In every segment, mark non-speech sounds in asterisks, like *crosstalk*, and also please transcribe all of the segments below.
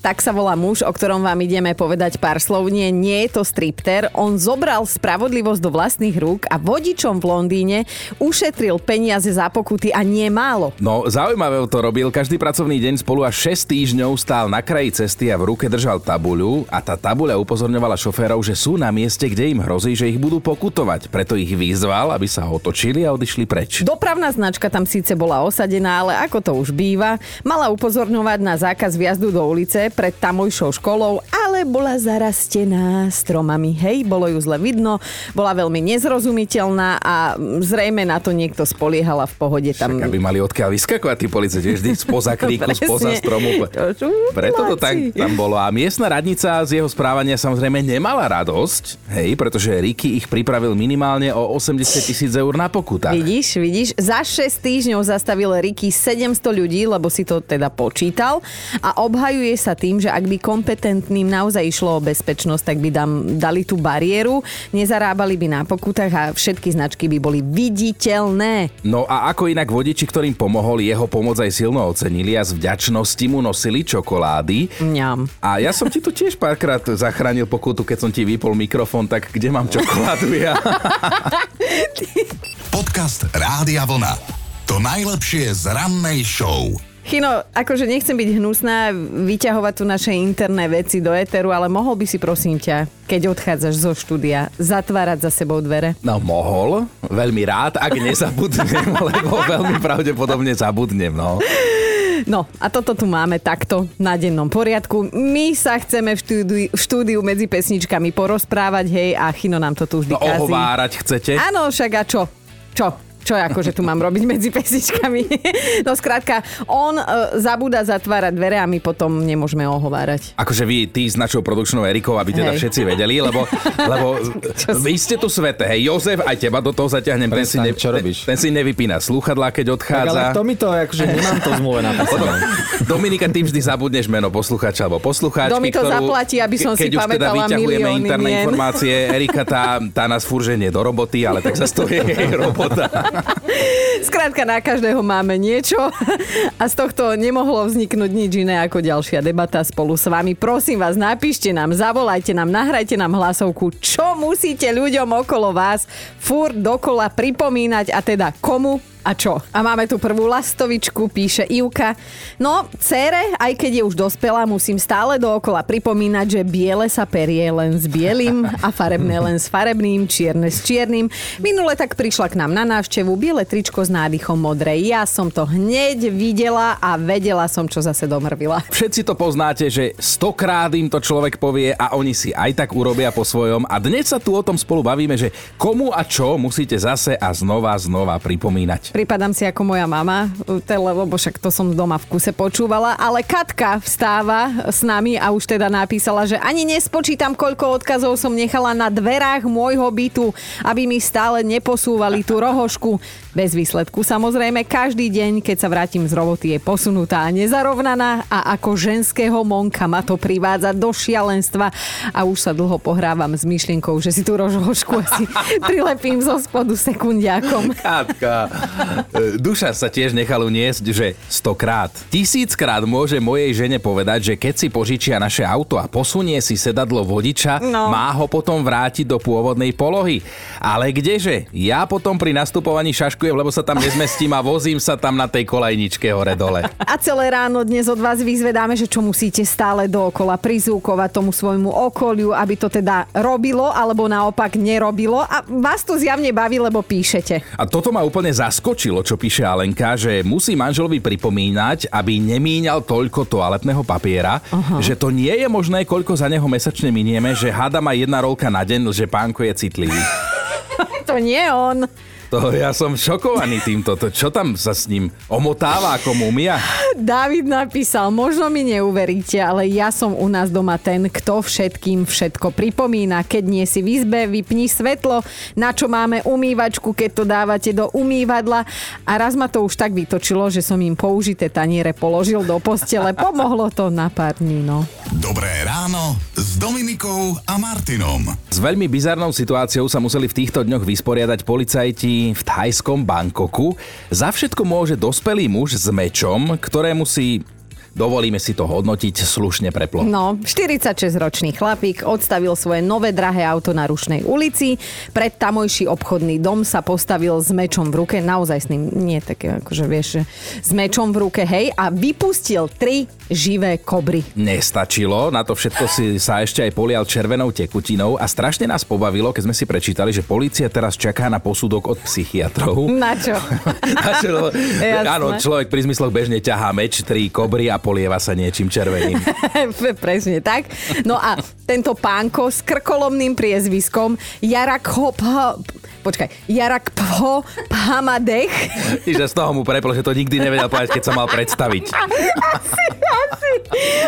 tak sa volá muž, o ktorom vám ideme povedať pár slov. Nie, nie je to stripter. On zobral spravodlivosť do vlastných rúk a vodičom v Londýne ušetril peniaze za pokuty a nie málo. No, zaujímavé to robil. Každý pracovný deň spolu až 6 týždňov stál na kraji cesty a v ruke držal tabuľu a tá tabuľa upozorňovala šoférov, že sú na mieste, kde im hrozí, že ich budú pokutovať. Preto ich vyzval, aby sa otočili a odišli preč. Dopravná značka tam síce bola osadená, ale ako to už býva, mala upozorňovať na zákaz viazdu do ulice, pred tamojšou školou, ale bola zarastená stromami. Hej, bolo ju zle vidno, bola veľmi nezrozumiteľná a zrejme na to niekto spoliehala v pohode tam. Však aby mali odkiaľ vyskakovať tí policajti, vždy spoza *laughs* kríku, spoza stromu. Preto to tak tam bolo. A miestna radnica z jeho správania samozrejme nemala radosť, hej, pretože Ricky ich pripravil minimálne o 80 tisíc eur na pokutách. Vidíš, vidíš, za 6 týždňov zastavil Ricky 700 ľudí, lebo si to teda počítal a obhajuje sa tým, že ak by kompetentným naozaj išlo o bezpečnosť, tak by dám, dali tú bariéru, nezarábali by na pokutách a všetky značky by boli viditeľné. No a ako inak vodiči, ktorým pomohol, jeho pomoc aj silno ocenili a z vďačnosti mu nosili čokolády. Mňam. A ja som ti tu tiež párkrát zachránil pokutu, keď som ti vypol mikrofón, tak kde mám čokoládu ja? *laughs* Podcast Rádia Vlna. To najlepšie z rannej show. Chino, akože nechcem byť hnusná, vyťahovať tu naše interné veci do éteru, ale mohol by si prosím ťa, keď odchádzaš zo štúdia, zatvárať za sebou dvere? No mohol, veľmi rád, ak nezabudnem, *laughs* lebo veľmi pravdepodobne zabudnem, no. No a toto tu máme takto na dennom poriadku. My sa chceme v štúdiu, v štúdiu medzi pesničkami porozprávať, hej, a Chino nám to tu vždy no, kazí. ohovárať chcete? Áno, však a čo? Čo? Čo akože tu mám robiť medzi pesničkami. *laughs* no skrátka, on uh, zabúda zatvárať dvere a my potom nemôžeme ohovárať. Akože vy, ty s našou produkčnou Erikou, aby teda hej. všetci vedeli, lebo, lebo *laughs* vy ste tu svete, hej, Jozef, aj teba do toho zaťahnem, ten si, ne, čo robíš? Ten, ten si nevypína slúchadlá, keď odchádza. Tak ale to mi to, akože nemám to zmluve na Dominika, ty vždy zabudneš meno poslucháča alebo poslucháčky, Domi to ktorú, zaplatí, aby som ke, si pamätala teda vyťahujeme interné mien. informácie, *laughs* Erika tá, tá nás furženie do roboty, ale tak sa to je robota. Skrátka, na každého máme niečo a z tohto nemohlo vzniknúť nič iné ako ďalšia debata spolu s vami. Prosím vás, napíšte nám, zavolajte nám, nahrajte nám hlasovku, čo musíte ľuďom okolo vás furt dokola pripomínať a teda komu a čo? A máme tu prvú lastovičku, píše Ivka. No, cére, aj keď je už dospelá, musím stále dookola pripomínať, že biele sa perie len s bielým a farebné len s farebným, čierne s čiernym. Minule tak prišla k nám na návštevu biele tričko s nádychom modré. Ja som to hneď videla a vedela som, čo zase domrvila. Všetci to poznáte, že stokrát im to človek povie a oni si aj tak urobia po svojom. A dnes sa tu o tom spolu bavíme, že komu a čo musíte zase a znova znova pripomínať. Pripadám si ako moja mama, lebo však to som doma v kuse počúvala, ale Katka vstáva s nami a už teda napísala, že ani nespočítam, koľko odkazov som nechala na dverách môjho bytu, aby mi stále neposúvali tú rohošku. Bez výsledku samozrejme, každý deň, keď sa vrátim z roboty, je posunutá a nezarovnaná a ako ženského monka ma to privádza do šialenstva a už sa dlho pohrávam s myšlienkou, že si tú rožošku asi *laughs* prilepím zo spodu sekundiakom. Katka, *laughs* duša sa tiež nechal uniesť, že stokrát, tisíckrát môže mojej žene povedať, že keď si požičia naše auto a posunie si sedadlo vodiča, no. má ho potom vrátiť do pôvodnej polohy. Ale kdeže? Ja potom pri nastupovaní šašku šaškujem, lebo sa tam nezmestím a vozím sa tam na tej kolajničke hore dole. A celé ráno dnes od vás vyzvedáme, že čo musíte stále dookola prizúkovať tomu svojmu okoliu, aby to teda robilo alebo naopak nerobilo. A vás to zjavne baví, lebo píšete. A toto ma úplne zaskočilo, čo píše Alenka, že musí manželovi pripomínať, aby nemíňal toľko toaletného papiera, uh-huh. že to nie je možné, koľko za neho mesačne minieme, že hada má jedna rolka na deň, že pánko je citlivý. *laughs* to nie on. To ja som šokovaný týmto. To, čo tam sa s ním omotáva ako mumia? David napísal, možno mi neuveríte, ale ja som u nás doma ten, kto všetkým všetko pripomína. Keď nie si v izbe, vypni svetlo, na čo máme umývačku, keď to dávate do umývadla. A raz ma to už tak vytočilo, že som im použité taniere položil do postele. Pomohlo to na pár dní, no. Dobré ráno s Dominikou a Martinom. S veľmi bizarnou situáciou sa museli v týchto dňoch vysporiadať policajti v thajskom Bangkoku. Za všetko môže dospelý muž s mečom, ktorému si dovolíme si to hodnotiť slušne preplo. No, 46-ročný chlapík odstavil svoje nové drahé auto na Rušnej ulici. Pred tamojší obchodný dom sa postavil s mečom v ruke, naozaj s ním, nie také, akože vieš, s mečom v ruke, hej, a vypustil tri živé kobry. Nestačilo, na to všetko si sa ešte aj polial červenou tekutinou a strašne nás pobavilo, keď sme si prečítali, že policia teraz čaká na posudok od psychiatrov. Na čo? *laughs* na čo *laughs* áno, človek pri zmysloch bežne ťahá meč, tri kobry a polieva sa niečím červeným. *laughs* Presne tak. No a tento pánko s krkolomným priezviskom Jarak Hop Počkaj, Jarak Pho Phamadech. Že z toho mu preplo, že to nikdy nevedel povedať, keď sa mal predstaviť. *laughs* Asi, asi.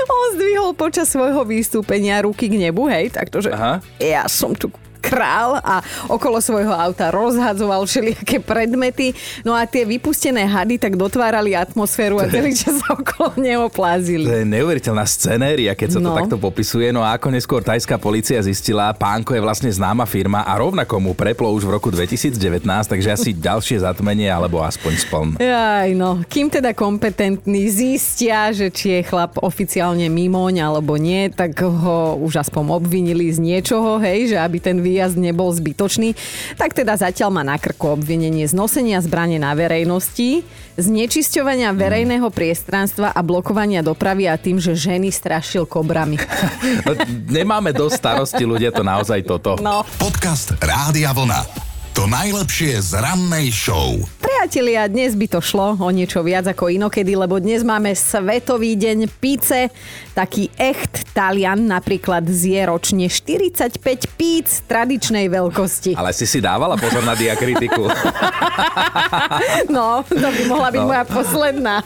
On zdvihol počas svojho vystúpenia ruky k nebu, hej, taktože Aha. ja som tu král a okolo svojho auta rozhadzoval všelijaké predmety. No a tie vypustené hady tak dotvárali atmosféru a celý čas sa okolo neho plázili. To je neuveriteľná scenéria, keď sa no. to takto popisuje. No a ako neskôr tajská policia zistila, Pánko je vlastne známa firma a rovnako mu preplo už v roku 2019, takže asi ďalšie zatmenie alebo aspoň spln. Aj no, kým teda kompetentní zistia, že či je chlap oficiálne mimoň alebo nie, tak ho už aspoň obvinili z niečoho, hej, že aby ten výjazd nebol zbytočný, tak teda zatiaľ má na krku obvinenie z nosenia zbrane na verejnosti, znečisťovania verejného priestranstva a blokovania dopravy a tým, že ženy strašil kobrami. *laughs* No, nemáme dosť starosti ľudia, to naozaj toto. No. Podcast Rádia Vlna. To najlepšie z rannej show. Priatelia, dnes by to šlo o niečo viac ako inokedy, lebo dnes máme Svetový deň píce. Taký echt Talian napríklad zje ročne 45 píc tradičnej veľkosti. Ale si si dávala pozor na diakritiku. *laughs* no, to by mohla byť no. moja posledná.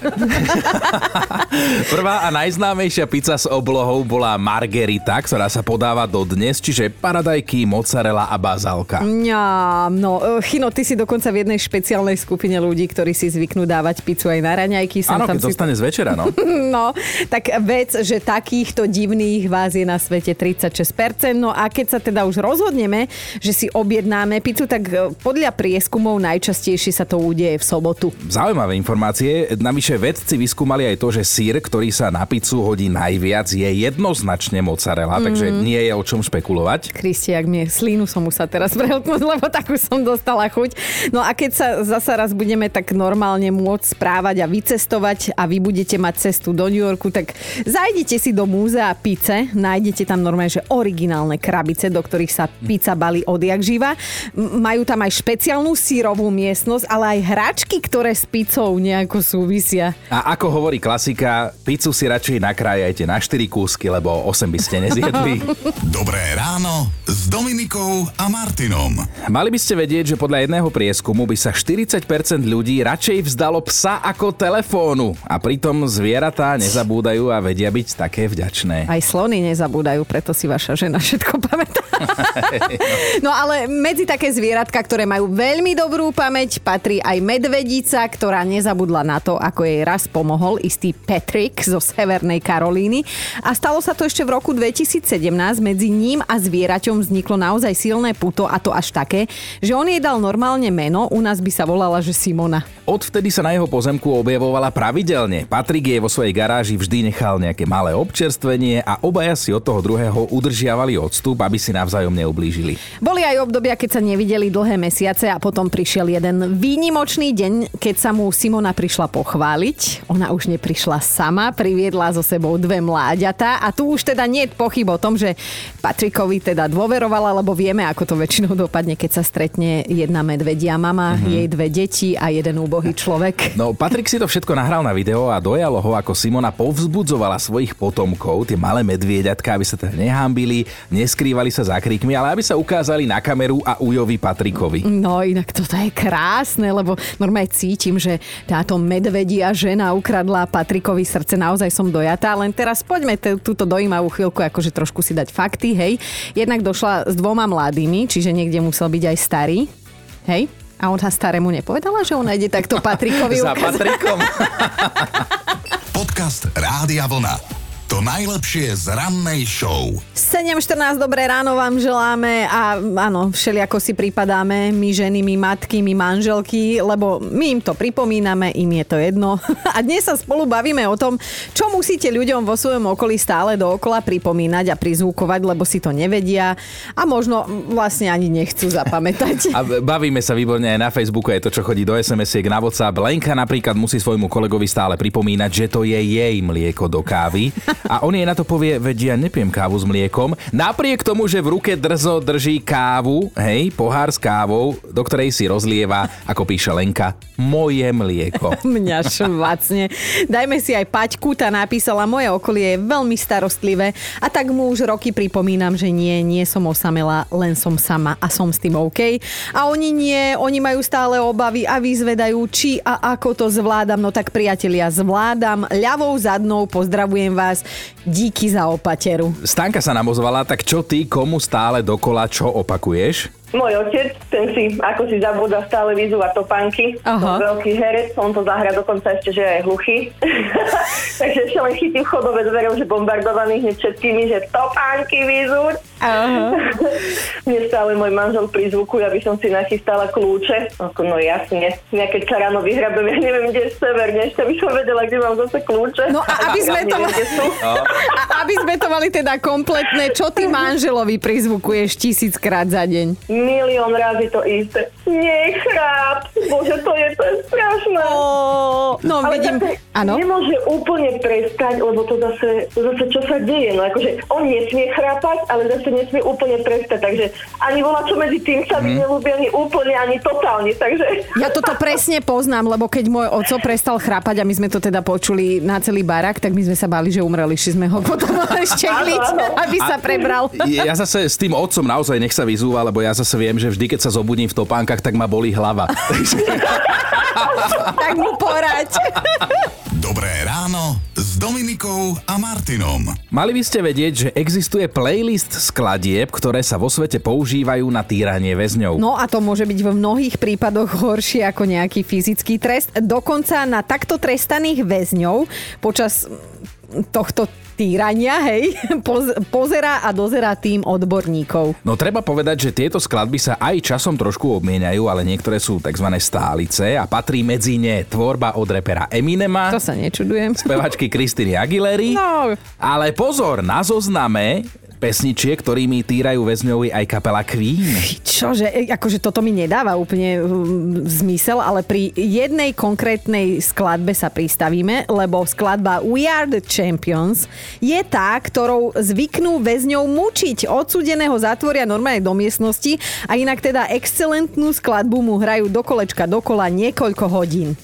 *laughs* Prvá a najznámejšia pizza s oblohou bola margerita, ktorá sa podáva do dnes, čiže paradajky, mozzarella a bazálka. Ja, No, e, Chino, ty si dokonca v jednej špeciálnej skupine ľudí, ktorí si zvyknú dávať pizzu aj na raňajky. Áno, keď si... dostane z večera, no. *laughs* no, tak vec, že takýchto divných vás je na svete 36%. No a keď sa teda už rozhodneme, že si objednáme pizzu, tak e, podľa prieskumov najčastejšie sa to udeje v sobotu. Zaujímavé informácie. Navyše vedci vyskúmali aj to, že sír, ktorý sa na pizzu hodí najviac, je jednoznačne mozzarella, mm-hmm. takže nie je o čom špekulovať. Kristi, ak mi slínu som sa teraz prehltnúť, lebo takú som dostala chuť. No a keď sa zasa raz budeme tak normálne môcť správať a vycestovať a vy budete mať cestu do New Yorku, tak zajdete si do múzea pice, nájdete tam normálne, že originálne krabice, do ktorých sa pizza balí odjak živa. Majú tam aj špeciálnu sírovú miestnosť, ale aj hračky, ktoré s pizzou nejako súvisia. A ako hovorí klasika, pizzu si radšej nakrájajte na 4 kúsky, lebo 8 by ste nezjedli. *laughs* Dobré ráno s Dominikou a Martinom. Mali by ste vedieť, že podľa jedného prieskumu by sa 40% ľudí radšej vzdalo psa ako telefónu. A pritom zvieratá nezabúdajú a vedia byť také vďačné. Aj slony nezabúdajú, preto si vaša žena všetko pamätá. *laughs* no ale medzi také zvieratka, ktoré majú veľmi dobrú pamäť, patrí aj medvedica, ktorá nezabudla na to, ako jej raz pomohol istý Patrick zo Severnej Karolíny. A stalo sa to ešte v roku 2017. Medzi ním a zvieraťom vzniklo naozaj silné puto a to až také, že on jej dal normálne meno, u nás by sa volala, že Simona. Odvtedy sa na jeho pozemku objavovala pravidelne. Patrik jej vo svojej garáži vždy nechal nejaké malé občerstvenie a obaja si od toho druhého udržiavali odstup, aby si navzájom neublížili. Boli aj obdobia, keď sa nevideli dlhé mesiace a potom prišiel jeden výnimočný deň, keď sa mu Simona prišla pochváliť. Ona už neprišla sama, priviedla so sebou dve mláďatá a tu už teda nie je pochyb o tom, že Patrikovi teda dôverovala, lebo vieme, ako to väčšinou dopadne, keď sa stretne jedna medvedia mama, uh-huh. jej dve deti, a jeden úbohý človek. No, Patrik si to všetko nahral na video a dojalo ho, ako Simona povzbudzovala svojich potomkov, tie malé medvieďatka, aby sa teda nehambili, neskrývali sa za kríkmi, ale aby sa ukázali na kameru a Ujovi Patrikovi. No inak toto je krásne, lebo normálne cítim, že táto medvedia žena ukradla Patrikovi srdce. Naozaj som dojatá, len teraz poďme t- túto dojímavú chvíľku akože trošku si dať fakty, hej. Jednak došla s dvoma mladými, čiže niekde musel byť aj starý, hej. A on sa starému nepovedala, že ona ide takto Patrikovi Za. Patrikom. *laughs* Podcast Rádia Vlna. To najlepšie z rannej show. 7.14, dobré ráno vám želáme a áno, všelijako si pripadáme, my ženy, my matky, my manželky, lebo my im to pripomíname, im je to jedno. *laughs* A dnes sa spolu bavíme o tom, čo musíte ľuďom vo svojom okolí stále dookola pripomínať a prizvukovať, lebo si to nevedia a možno vlastne ani nechcú zapamätať. *laughs* A bavíme sa výborne aj na Facebooku, je to, čo chodí do SMS-iek na WhatsApp. Lenka napríklad musí svojmu kolegovi stále pripomínať, že to je jej mlieko do kávy. A on jej na to povie, veď ja nepiem kávu s mliekom. Napriek tomu, že v ruke drzo drží kávu, hej, pohár s kávou, do ktorej si rozlieva, ako píše Lenka, moje mlieko. *laughs* Mňa švacne. Dajme si aj Paťku, tá napísala, moje okolie je veľmi starostlivé a tak mu už roky pripomínam, že nie, nie som osamela, len som sama a som s tým OK. A oni nie, oni majú stále obavy a vyzvedajú, či a ako to zvládam. No tak priatelia, zvládam. Ľavou zadnou pozdravujem vás. Díky za opateru. Stanka sa nám ozvala, tak čo ty, komu stále dokola čo opakuješ? Môj otec, ten si ako si zabúda stále vyzúva topánky. Aha. Veľký herec, on to zahrá dokonca ešte, že je hluchý. *laughs* Takže ešte len chytím chodové dvere už bombardovaných hneď všetkými, že topánky vyzúť. *laughs* Mne stále môj manžel prizvukuje, aby som si nachystala kľúče. Ako, no jasne. Ja keď sa ráno vyhrabem, ja neviem, kde je sever, ešte by som vedela, kde mám zase kľúče. No a aby sme to-. *laughs* A aby sme to mali teda kompletné, čo ty manželovi prizvukuješ tisíckrát za deň? Milión razy to isté. Nechráp. Bože, to je, to je strašné. No Ale vidím, áno. nemôže úplne prestať, lebo to zase, zase čo sa deje. No akože on nesmie chrápať, ale zase nesmie úplne prestať. Takže ani volá, čo medzi tým sa mi nelúbi, ani úplne, ani totálne. Takže Ja toto presne poznám, lebo keď môj oco prestal chrápať a my sme to teda počuli na celý barak, tak my sme sa báli, že umreli, šli sme ho potom *laughs* áno. aby sa prebral. Ja zase s tým otcom naozaj nech sa vyzúva, lebo ja zase viem, že vždy, keď sa zobudím v topánkach, tak ma bolí hlava. *laughs* tak mu porať. Dobré ráno s Dominikou a Martinom. Mali by ste vedieť, že existuje playlist skladieb, ktoré sa vo svete používajú na týranie väzňov. No a to môže byť v mnohých prípadoch horšie ako nejaký fyzický trest. Dokonca na takto trestaných väzňov počas tohto týrania, hej, *laughs* poz- pozerá a dozerá tým odborníkov. No treba povedať, že tieto skladby sa aj časom trošku obmieniajú, ale niektoré sú tzv. stálice a patrí medzi ne tvorba od repera Eminema, To sa nečudujem. spevačky *laughs* Kristiny Aguilery, No, ale pozor, na zozname pesničiek, ktorými týrajú väzňovi aj kapela Queen. Čože, e, akože toto mi nedáva úplne um, zmysel, ale pri jednej konkrétnej skladbe sa pristavíme, lebo skladba We Are the Champions je tá, ktorou zvyknú väzňov mučiť. Odsudeného zatvoria normálne do miestnosti a inak teda excelentnú skladbu mu hrajú do kolečka dokola niekoľko hodín.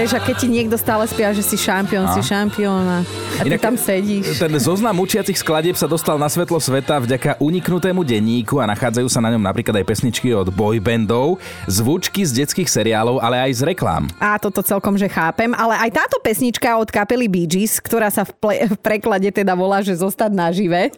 Vieš, a keď ti niekto stále spieva, že si šampión, si šampión a, a ty Inak- tam sedíš. Ten zoznam učiacich skladieb sa dostal na svetlo sveta vďaka uniknutému denníku a nachádzajú sa na ňom napríklad aj pesničky od boybandov, zvučky z detských seriálov, ale aj z reklám. A toto celkom, že chápem, ale aj táto pesnička od kapely Bee Gees, ktorá sa v, ple- v preklade teda volá, že zostať nažive.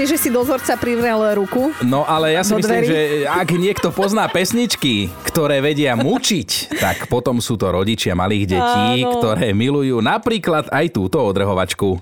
Znie, že si dozorca privrel ruku. No ale ja si myslím, dverí. že ak niekto pozná pesničky, ktoré vedia mučiť, tak potom sú to rodičia malých detí, Áno. ktoré milujú napríklad aj túto odrhovačku.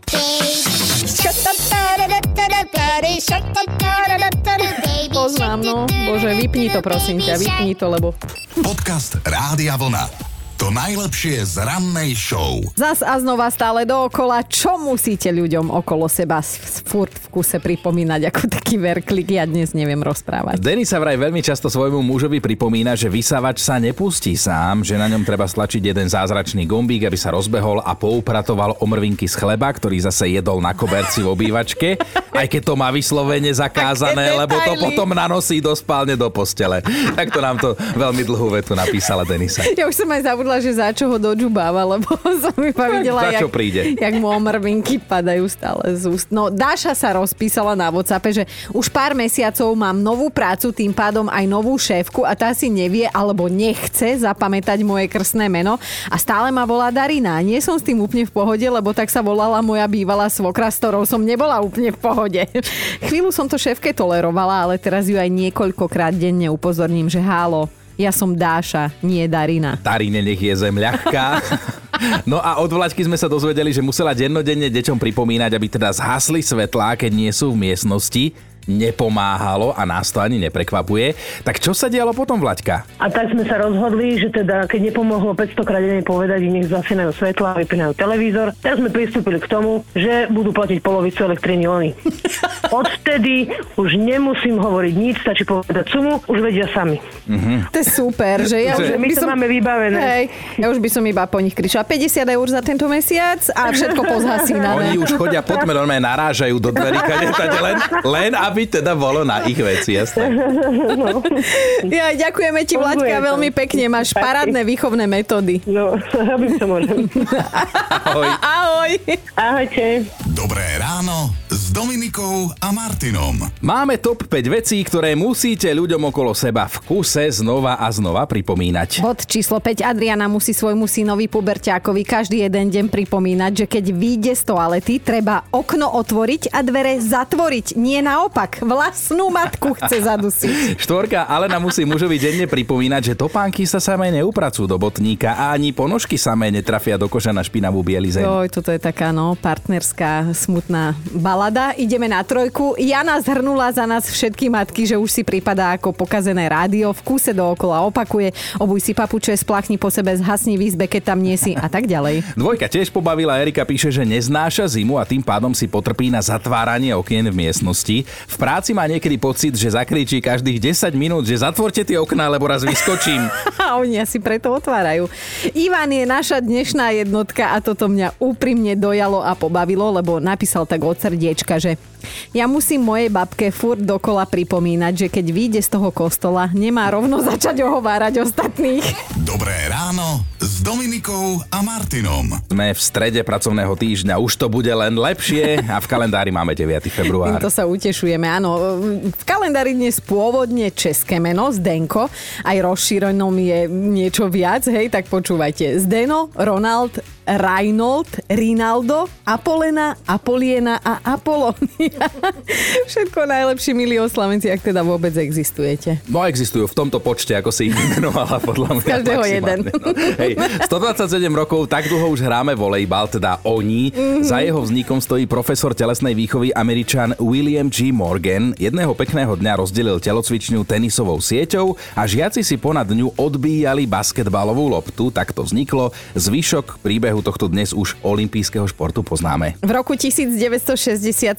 Poznám, no. Bože, vypni to prosím ťa, vypni to, lebo... Podcast Rádia Vlna. To najlepšie z rannej show. Zas a znova stále dookola, čo musíte ľuďom okolo seba furt v kuse pripomínať ako taký verklik, ja dnes neviem rozprávať. Denis sa vraj veľmi často svojmu mužovi pripomína, že vysávač sa nepustí sám, že na ňom treba stlačiť jeden zázračný gombík, aby sa rozbehol a poupratoval omrvinky z chleba, ktorý zase jedol na koberci v obývačke, aj keď to má vyslovene zakázané, lebo to potom nanosí do spálne do postele. Tak to nám to veľmi dlhú vetu napísala Denisa. Ja už som aj zabudla, že za čo ho dožubáva, lebo *laughs* som iba videla, za jak, príde. jak mu omrvinky padajú stále z úst. No, Dáša sa rozpísala na WhatsAppe, že už pár mesiacov mám novú prácu, tým pádom aj novú šéfku a tá si nevie alebo nechce zapamätať moje krstné meno a stále ma volá Darina. Nie som s tým úplne v pohode, lebo tak sa volala moja bývalá svokra, s ktorou som nebola úplne v pohode. *laughs* Chvíľu som to šéfke tolerovala, ale teraz ju aj niekoľkokrát denne upozorním, že hálo, ja som Dáša, nie Darina. Darine nech je zem ľahká. *laughs* No a od Vlaďky sme sa dozvedeli, že musela dennodenne deťom pripomínať, aby teda zhasli svetlá, keď nie sú v miestnosti. Nepomáhalo a nás to ani neprekvapuje. Tak čo sa dialo potom, Vlaďka? A tak sme sa rozhodli, že teda keď nepomohlo 500 krát denne povedať, nech zasínajú svetla, vypínajú televízor, tak sme pristúpili k tomu, že budú platiť polovicu elektriny oni. *laughs* Odvtedy už nemusím hovoriť nič, stačí povedať sumu, už vedia sami. To je super, že ja *laughs* Že už my by to som... máme vybavené. Hej, ja už by som iba po nich kričala 50 eur za tento mesiac a všetko Oni pozhasínané. už chodia poďme, *laughs* normálne narážajú do dverí, len, len aby teda bolo na ich veci, jasné. Ja, ďakujeme ti, Vlaďka, veľmi pekne. Máš parádne výchovné metódy. No, robím čo môžem. Ahoj. Ahoj. Ahojte. Dobré ráno Dominikou a Martinom. Máme top 5 vecí, ktoré musíte ľuďom okolo seba v kuse znova a znova pripomínať. Bod číslo 5. Adriana musí svojmu synovi puberťákovi každý jeden deň pripomínať, že keď vyjde z toalety, treba okno otvoriť a dvere zatvoriť. Nie naopak. Vlastnú matku chce zadusiť. *laughs* Štvorka Alena musí mužovi denne pripomínať, že topánky sa samé neupracujú do botníka a ani ponožky samé netrafia do koša na špinavú bielizeň. Oj, toto je taká, no, partnerská smutná balada. Ideme na trojku. Jana zhrnula za nás všetky matky, že už si prípada ako pokazené rádio. V kúse dookola opakuje. Obuj si papuče, spláchni po sebe, zhasni v izbe, keď tam nie si a tak ďalej. Dvojka tiež pobavila, Erika píše, že neznáša zimu a tým pádom si potrpí na zatváranie okien v miestnosti. V práci má niekedy pocit, že zakričí každých 10 minút, že zatvorte tie okná, lebo raz vyskočím. *laughs* A oni asi preto otvárajú. Ivan je naša dnešná jednotka a toto mňa úprimne dojalo a pobavilo, lebo napísal tak od srdiečka, že ja musím mojej babke furt dokola pripomínať, že keď vyjde z toho kostola, nemá rovno začať ohovárať ostatných. Dobré ráno s Dominikou a Martinom. Sme v strede pracovného týždňa, už to bude len lepšie a v kalendári máme 9. február. Týmto sa utešujeme. Áno, v kalendári dnes pôvodne české meno Zdenko, aj rozšírenom je niečo viac, hej, tak počúvajte. Zdeno, Ronald, Reinhold, Rinaldo, Apolena, Apoliena a Apolonia. *laughs* Všetko najlepšie, milí oslavenci, ak teda vôbec existujete. No existujú v tomto počte, ako si ich vymenovala podľa mňa. každého maximálne, No. Hej, 127 rokov, tak dlho už hráme volejbal, teda oni. Mm-hmm. Za jeho vznikom stojí profesor telesnej výchovy Američan William G. Morgan. Jedného pekného dňa rozdelil telocvičňu tenisovou sieťou a žiaci si ponad ňu odbíjali basketbalovú loptu. Tak to vzniklo. Zvyšok príbehu tohto dnes už olympijského športu poznáme. V roku 1960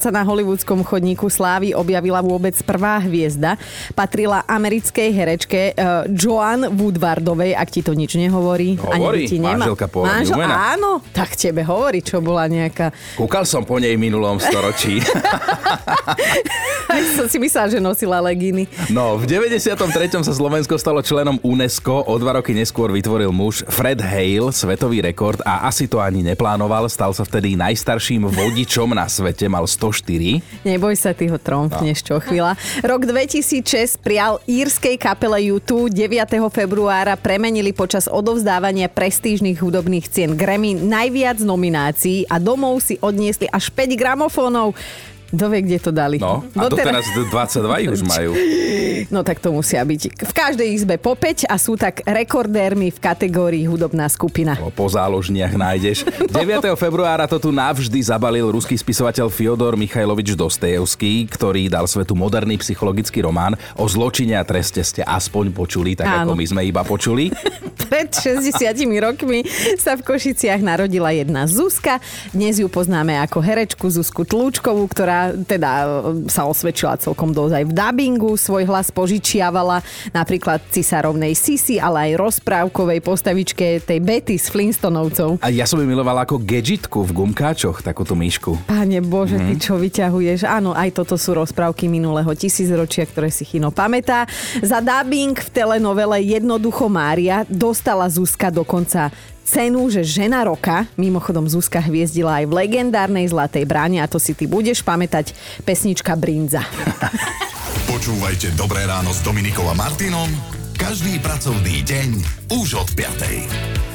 sa na hollywoodskom chodníku slávy objavila vôbec prvá hviezda. Patrila americkej herečke uh, Joan Woodwardovej, ak ti to nič nehovorí. Hovorí, ti nemá. manželka pôvodne umena. Áno, tak tebe hovorí, čo bola nejaká... Kúkal som po nej minulom storočí. *laughs* Aj som si myslela, že nosila legíny. No, v 93. sa Slovensko stalo členom UNESCO, o dva roky neskôr vytvoril muž Fred Hale svetový rekord a asi to ani neplánoval, stal sa vtedy najstarším vodičom na svete, mal 104. Neboj sa, ty ho tromfneš čo chvíľa. Rok 2006 prijal írskej kapele U2 9. februára premenili počas odovzdávania prestížnych hudobných cien Grammy najviac nominácií a domov si odniesli až 5 gramofónov. Kto vie, kde to dali? No, a doteraz 22 ich už majú. *laughs* No tak to musia byť. V každej izbe po 5 a sú tak rekordérmi v kategórii hudobná skupina. O, po záložniach nájdeš. *laughs* 9. februára to tu navždy zabalil ruský spisovateľ Fyodor Michajlovič Dostojevský, ktorý dal svetu moderný psychologický román o zločine a treste ste aspoň počuli, tak Áno. ako my sme iba počuli. *laughs* Pred 60 rokmi sa v Košiciach narodila jedna Zuzka. Dnes ju poznáme ako herečku Zuzku Tlúčkovú, ktorá teda e, sa osvedčila celkom dosť aj v dubbingu. Svoj hlas požičiavala napríklad cisárovnej Sisi, ale aj rozprávkovej postavičke tej Betty z Flintstonovcov. A ja som ju milovala ako gadgetku v gumkáčoch, takúto myšku. Pane Bože, mm. ty mhm. čo vyťahuješ? Áno, aj toto sú rozprávky minulého tisícročia, ktoré si Chino pamätá. Za dubbing v telenovele Jednoducho Mária dostala Zuzka dokonca cenu, že žena roka, mimochodom Zuzka hviezdila aj v legendárnej Zlatej bráne a to si ty budeš pamätať pesnička Brinza. *laughs* Počúvajte Dobré ráno s Dominikom a Martinom každý pracovný deň už od 5.